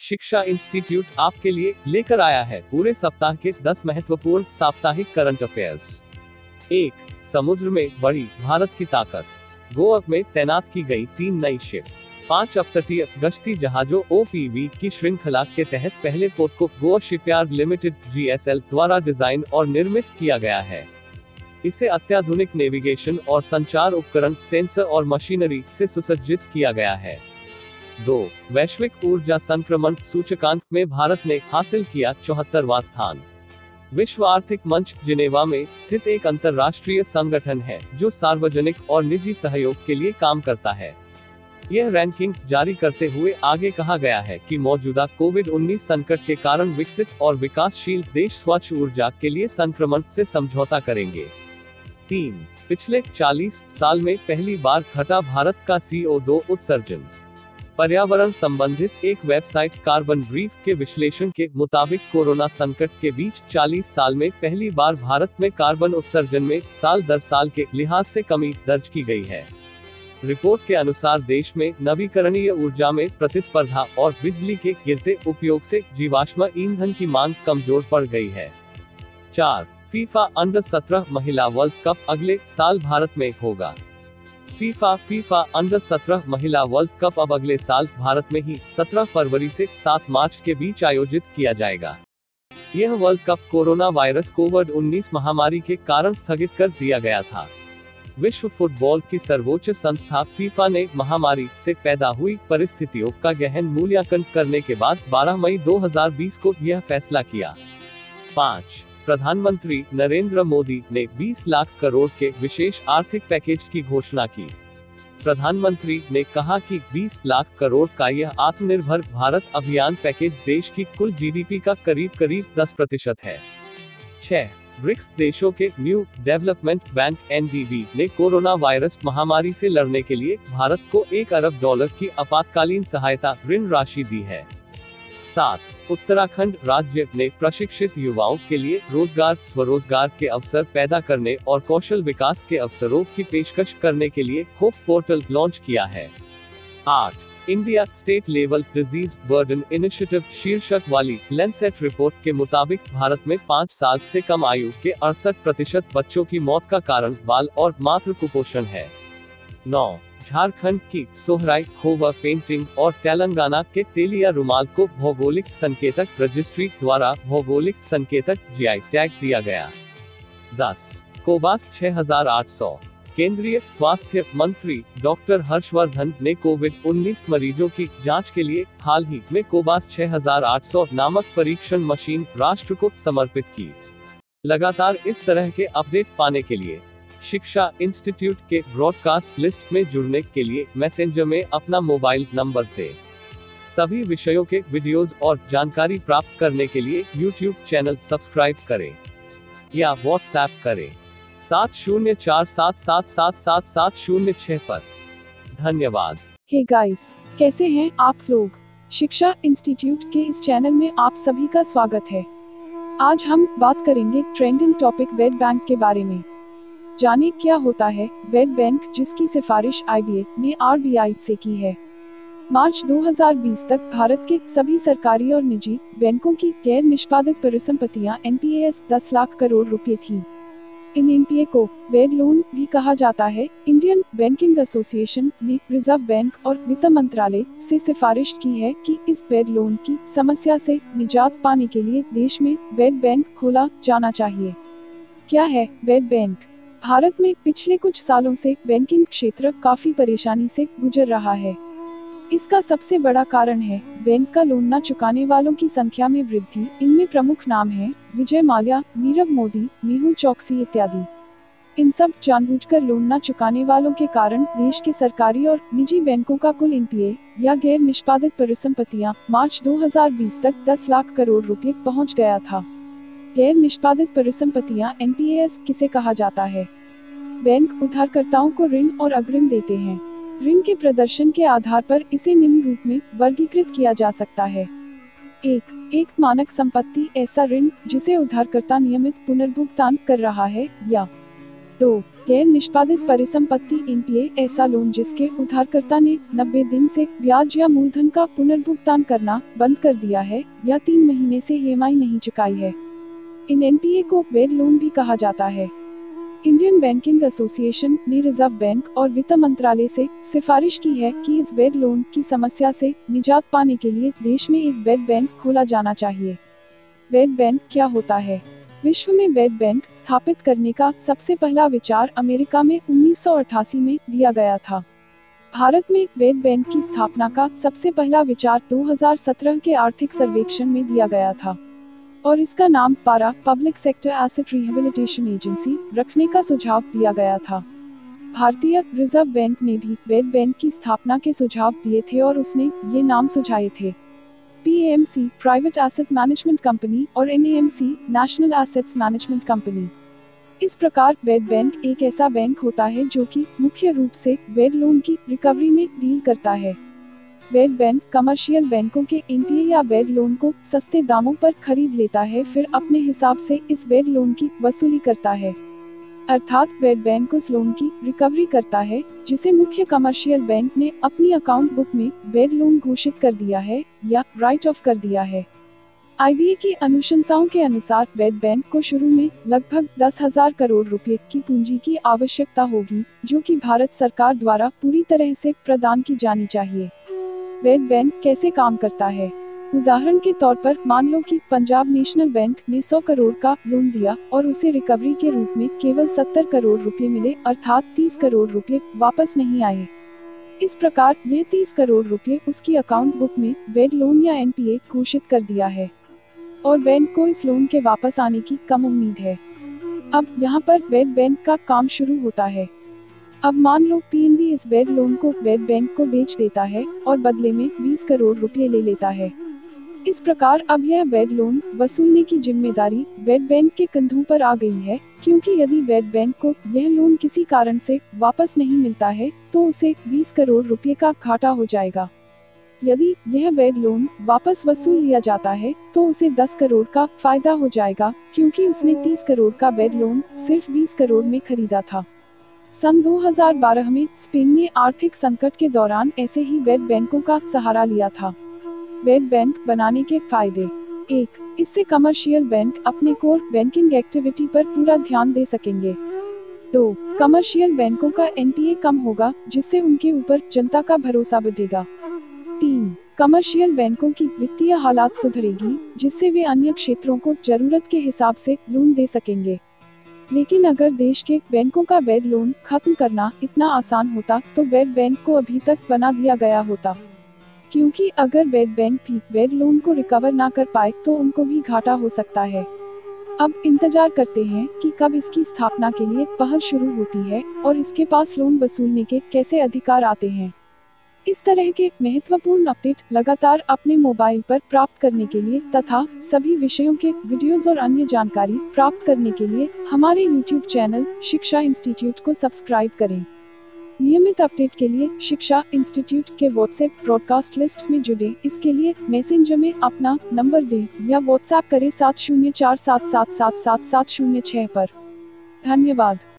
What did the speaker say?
शिक्षा इंस्टीट्यूट आपके लिए लेकर आया है। पूरे सप्ताह के 10 महत्वपूर्ण साप्ताहिक करंट अफेयर्स। एक, समुद्र में बड़ी भारत की ताकत। गोवा में तैनात की गई तीन नई शिप पाँच अपतटीय गश्ती जहाजों ओपीवी की श्रृंखला के तहत पहले पोत को गोवा शिपयार्ड लिमिटेड जीएसएल द्वारा डिज़ाइन और निर्मित किया गया है। इसे अत्याधुनिक नेविगेशन और संचार उपकरण सेंसर और मशीनरी से सुसज्जित किया गया है। दो, वैश्विक ऊर्जा संक्रमण सूचकांक में भारत ने हासिल किया चौहत्तरवा स्थान। विश्व आर्थिक मंच जिनेवा में स्थित एक अंतर्राष्ट्रीय संगठन है, जो सार्वजनिक और निजी सहयोग के लिए काम करता है। यह रैंकिंग जारी करते हुए आगे कहा गया है कि मौजूदा कोविड 19 संकट के कारण विकसित और विकासशील देश स्वच्छ ऊर्जा के लिए संक्रमण से समझौता करेंगे। तीन, पिछले 40 साल में पहली बार घटा भारत का CO2 उत्सर्जन। पर्यावरण संबंधित एक वेबसाइट कार्बन ब्रीफ के विश्लेषण के मुताबिक कोरोना संकट के बीच 40 साल में पहली बार भारत में कार्बन उत्सर्जन में साल दर साल के लिहाज से कमी दर्ज की गई है। रिपोर्ट के अनुसार देश में नवीकरणीय ऊर्जा में प्रतिस्पर्धा और बिजली के गिरते उपयोग से जीवाश्म ईंधन की मांग कमज़ोर पड़ गई है। चार, फीफा अंडर 17 महिला वर्ल्ड कप अगले साल भारत में होगा। फीफा फीफा अंडर 17 महिला वर्ल्ड कप अब अगले साल भारत में ही 17 फरवरी से 7 मार्च के बीच आयोजित किया जाएगा। यह world cup corona virus covid 19 महामारी के कारण स्थगित कर दिया गया था। विश्व फुटबॉल की सर्वोच्च संस्था फीफा ने महामारी से पैदा हुई परिस्थितियों का गहन मूल्यांकन करने के बाद 12 मई 2020 को यह फैसला किया। पाँच प्रधानमंत्री नरेंद्र मोदी ने 20 लाख करोड़ के विशेष आर्थिक पैकेज की घोषणा की। प्रधानमंत्री ने कहा कि 20 लाख करोड़ का यह आत्मनिर्भर भारत अभियान पैकेज देश की कुल जीडीपी का करीब करीब 10 प्रतिशत है। छह, ब्रिक्स देशों के न्यू डेवलपमेंट बैंक एनडीबी ने कोरोना वायरस महामारी से लड़ने के लिए भारत को एक अरब डॉलर की आपातकालीन सहायता ऋण राशि दी है। सात उत्तराखंड राज्य ने प्रशिक्षित युवाओं के लिए रोज़गार, स्वरोजगार के अवसर पैदा करने और कौशल विकास के अवसरों की पेशकश करने के लिए होप पोर्टल लॉन्च किया है। आठ, India state level disease burden initiative शीर्षक वाली लेंसेट रिपोर्ट के मुताबिक भारत में पाँच साल से कम आयु के अड़सठ प्रतिशत बच्चों की मौत का कारण बाल और मातृ कुपोषण है। नौ झारखंड की सोहराई, खोवा पेंटिंग और तेलंगाना के तेलिया रुमाल को भौगोलिक संकेतक रजिस्ट्री द्वारा भौगोलिक संकेतक जीआई टैग दिया गया। दस, कोबास 6800 केंद्रीय स्वास्थ्य मंत्री डॉक्टर हर्षवर्धन ने कोविड 19 मरीजों की जाँच के लिए हाल ही में कोबास 6800 नामक परीक्षण मशीन राष्ट्र को समर्पित की। लगातार इस तरह के अपडेट पाने के लिए शिक्षा इंस्टीट्यूट के ब्रॉडकास्ट लिस्ट में जुड़ने के लिए मैसेंजर में अपना मोबाइल नंबर दे। सभी विषयों के वीडियोस और जानकारी प्राप्त करने के लिए यूट्यूब चैनल सब्सक्राइब करें। या व्हाट्सएप करें। सात शून्य चार सात सात सात सात सात शून्य छह पर। धन्यवाद। हे गाइस कैसे हैं आप लोग? शिक्षा इंस्टीट्यूट के इस चैनल में आप सभी का स्वागत है। आज हम बात करेंगे ट्रेंडिंग टॉपिक वेड बैंक के बारे में। जाने क्या होता है वेड बैंक, जिसकी सिफारिश आईबीए ने आरबीआई से की है। मार्च 2020 तक भारत के सभी सरकारी और निजी बैंकों की गैर निष्पादित परिसंपत्तियाँ एनपीएस 10 लाख करोड़ रुपए थी। इन एनपीए को वेड लोन भी कहा जाता है। इंडियन बैंकिंग एसोसिएशन ने रिज़र्व बैंक और वित्त मंत्रालय से सिफारिश की है कि इस वेड लोन की समस्या से निजात पाने के लिए देश में वेड बैंक खोला जाना चाहिए। क्या है वेड बैंक? भारत में पिछले कुछ सालों से बैंकिंग क्षेत्र काफ़ी परेशानी से गुजर रहा है। इसका सबसे बड़ा कारण है, बैंक का लोन न चुकाने वालों की संख्या में वृद्धि। इनमें प्रमुख नाम है, विजय माल्या, नीरव मोदी मेहुल चौकसी इत्यादि। इन सब जानबूझकर लोन न चुकाने वालों के कारण देश के सरकारी और निजी बैंकों का कुल एनपीए या गैर निष्पादित परिसंपत्तियाँ मार्च 2020 तक 10 लाख करोड़ रुपए पहुँच गया था। गैर निष्पादित परिसंपत्तियाँ एनपीएस किसे कहा जाता है? बैंक उधारकर्ताओं को ऋण और अग्रिम देते हैं। ऋण के प्रदर्शन के आधार पर इसे निम्न रूप में वर्गीकृत किया जा सकता है। एक एक मानक संपत्ति ऐसा ऋण जिसे उधारकर्ता नियमित पुनर्भुगतान कर रहा है, या दो, गैर निष्पादित परिसंपत्ति एनपीए ऐसा लोन जिसके उधारकर्ता ने 90 दिन से ब्याज या मूलधन का पुनर्भुगतान करना बंद कर दिया है, या तीन महीने से ईएमआई नहीं चुकाई है। इन एनपीए को वैध लोन भी कहा जाता है। इंडियन बैंकिंग एसोसिएशन ने रिज़र्व बैंक और वित्त मंत्रालय से सिफारिश की है कि इस वैध लोन की समस्या से निजात पाने के लिए देश में एक वैध बैंक खोला जाना चाहिए। वैध बैंक क्या होता है? विश्व में वैध बैंक स्थापित करने का सबसे पहला विचार अमेरिका में 1988 में दिया गया था। भारत में वैध बैंक की स्थापना का सबसे पहला विचार 2017 के आर्थिक सर्वेक्षण में दिया गया था। और इसका नाम PARA public sector asset rehabilitation agency रखने का सुझाव दिया गया था। भारतीय रिज़र्व बैंक ने भी वेद बैंक की स्थापना के सुझाव दिए थे और उसने ये नाम सुझाए थे। PMC private asset management company और NAMC national assets management company. इस प्रकार वेद बैंक एक ऐसा बैंक होता है जो कि मुख्य रूप से वेद लोन की रिकवरी में डील करता है। वैध बैंक कमर्शियल बैंकों के एनपीए या वैध लोन को सस्ते दामों पर खरीद लेता है, फिर अपने हिसाब से इस वैध लोन की वसूली करता है। अर्थात वैध बैंक उस लोन की रिकवरी करता है, जिसे मुख्य कमर्शियल बैंक ने अपनी अकाउंट बुक में वैध लोन घोषित कर दिया है या राइट ऑफ़ कर दिया है। आईबीए की अनुशंसाओं के अनुसार वैध बैंक को शुरू में लगभग दस हज़ार करोड़ रुपए की पूंजी की आवश्यकता होगी, जो कि भारत सरकार द्वारा पूरी तरह से प्रदान की जानी चाहिए। वैध बैंक कैसे काम करता है? उदाहरण के तौर पर, मान लो कि पंजाब नेशनल बैंक ने 100 करोड़ का लोन दिया और उसे रिकवरी के रूप में केवल 70 करोड़ रुपए मिले, अर्थात 30 करोड़ रुपए वापस नहीं आए। इस प्रकार ये 30 करोड़ रुपए उसकी अकाउंट बुक में वैध लोन या एनपीए घोषित कर दिया है। और बैंक को इस लोन के वापस आने की कम उम्मीद है। अब यहाँ पर वैध बैंक का काम शुरू होता है। अब मान लो पीएनबी इस वैध लोन को वैध बैंक को बेच देता है और बदले में 20 करोड़ रुपए ले लेता है। इस प्रकार अब यह वैध लोन वसूलने की ज़िम्मेदारी वैध बैंक के कंधों पर आ गई है, क्योंकि यदि वैध बैंक को यह लोन किसी कारण से वापस नहीं मिलता है तो उसे 20 करोड़ रुपए का घाटा हो जाएगा। यदि यह वैध लोन वापस वसूल लिया जाता है तो उसे 10 करोड़ का फ़ायदा हो जाएगा, क्योंकि उसने 30 करोड़ का वैध लोन सिर्फ़ 20 करोड़ में खरीदा था। सन 2012 में स्पेन ने आर्थिक संकट के दौरान ऐसे ही वैध बैंकों का सहारा लिया था। वैध बैंक बनाने के फ़ायदे। एक, इससे कमर्शियल बैंक अपने कोर बैंकिंग एक्टिविटी पर पूरा ध्यान दे सकेंगे। दो कमर्शियल बैंकों का एनपीए कम होगा, जिससे उनके ऊपर जनता का भरोसा बढ़ेगा। तीन कमर्शियल बैंकों की वित्तीय हालात सुधरेगी, जिससे वे अन्य क्षेत्रों को ज़रूरत के हिसाब से लोन दे सकेंगे। लेकिन अगर देश के बैंकों का वैध लोन खत्म करना इतना आसान होता तो वैध बैंक को अभी तक बना दिया गया होता। क्योंकि अगर वैध बैंक भी वैध लोन को रिकवर ना कर पाए तो उनको भी घाटा हो सकता है। अब इंतज़ार करते हैं कि कब इसकी स्थापना के लिए पहल शुरू होती है और इसके पास लोन वसूलने के कैसे अधिकार आते हैं। इस तरह के महत्वपूर्ण अपडेट लगातार अपने मोबाइल पर प्राप्त करने के लिए तथा सभी विषयों के वीडियोस और अन्य जानकारी प्राप्त करने के लिए हमारे यूट्यूब चैनल शिक्षा इंस्टीट्यूट को सब्सक्राइब करें। नियमित अपडेट के लिए शिक्षा इंस्टीट्यूट के व्हाट्सएप ब्रॉडकास्ट लिस्ट में जुड़े। इसके लिए मैसेंजर में अपना नंबर दें या व्हाट्सएप करें सात शून्य चार सात सात सात सात सात शून्य छह पर। धन्यवाद।